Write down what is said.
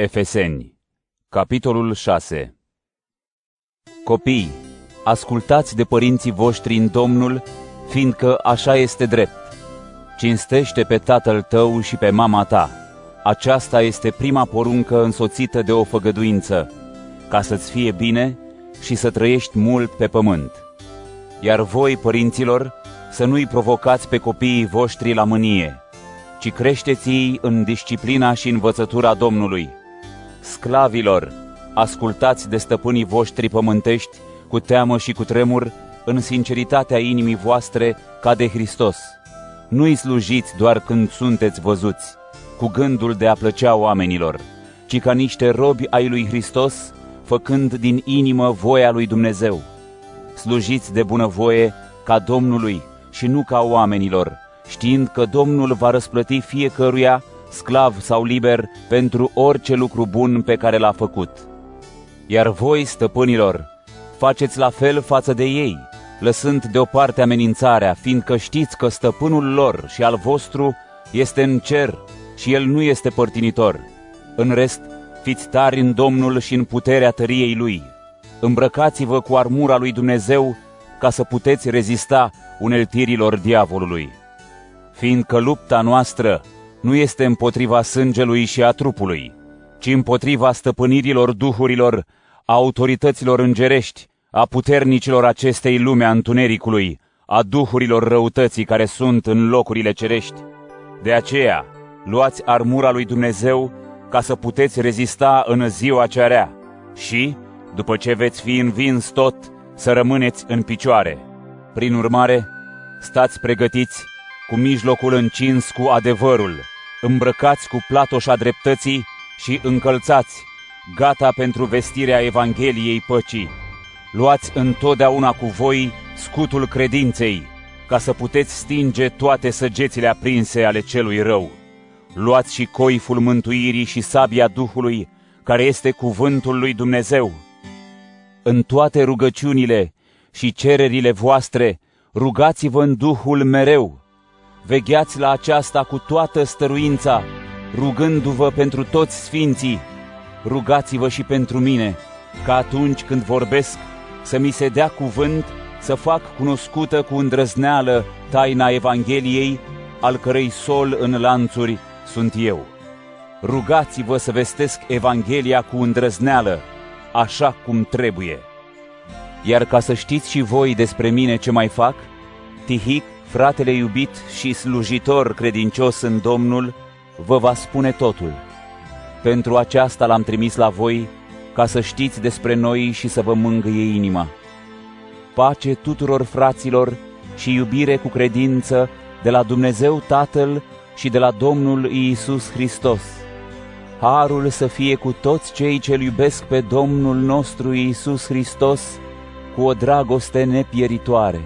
Efeseni, capitolul 6 Copii, ascultați de părinții voștri în Domnul, fiindcă așa este drept. Cinstește pe tatăl tău și pe mama ta. Aceasta este prima poruncă însoțită de o făgăduință, ca să-ți fie bine și să trăiești mult pe pământ. Iar voi, părinților, să nu-i provocați pe copiii voștri la mânie, ci creșteți-i în disciplina și învățătura Domnului. Sclavilor, ascultați de stăpânii voștri pământești cu teamă și cu tremur, în sinceritatea inimii voastre ca de Hristos. Nu-i slujiți doar când sunteți văzuți, cu gândul de a plăcea oamenilor, ci ca niște robi ai lui Hristos, făcând din inimă voia lui Dumnezeu. Slujiți de bunăvoie ca Domnului și nu ca oamenilor, știind că Domnul va răsplăti fiecăruia, sclav sau liber, pentru orice lucru bun pe care l-a făcut. Iar voi, stăpânilor, faceți la fel față de ei, lăsând deoparte amenințarea, fiindcă știți că stăpânul lor și al vostru este în cer și el nu este părtinitor. În rest, fiți tari în Domnul și în puterea tăriei Lui. Îmbrăcați-vă cu armura lui Dumnezeu ca să puteți rezista uneltirilor diavolului. Fiindcă lupta noastră nu este împotriva sângelui și a trupului, ci împotriva stăpânirilor duhurilor, a autorităților îngerești, a puternicilor acestei lume a întunericului, a duhurilor răutății care sunt în locurile cerești. De aceea, luați armura lui Dumnezeu ca să puteți rezista în ziua cea rea și, după ce veți fi învins tot, să rămâneți în picioare. Prin urmare, stați pregătiți, cu mijlocul încins cu adevărul, îmbrăcați cu platoșa dreptății și încălțați, gata pentru vestirea Evangheliei păcii. Luați întotdeauna cu voi scutul credinței, ca să puteți stinge toate săgețile aprinse ale celui rău. Luați și coiful mântuirii și sabia Duhului, care este cuvântul lui Dumnezeu. În toate rugăciunile și cererile voastre, rugați-vă în Duhul mereu. Vegheați la aceasta cu toată stăruința, rugându-vă pentru toți sfinții. Rugați-vă și pentru mine, ca atunci când vorbesc, să mi se dea cuvânt să fac cunoscută cu îndrăzneală taina Evangheliei, al cărei sol în lanțuri sunt eu. Rugați-vă să vestesc Evanghelia cu îndrăzneală, așa cum trebuie. Iar ca să știți și voi despre mine ce mai fac, Tihic, fratele iubit și slujitor credincios în Domnul, vă va spune totul. Pentru aceasta l-am trimis la voi, ca să știți despre noi și să vă mângâie inima. Pace tuturor fraților și iubire cu credință de la Dumnezeu Tatăl și de la Domnul Iisus Hristos. Harul să fie cu toți cei ce iubesc pe Domnul nostru Iisus Hristos cu o dragoste nepieritoare.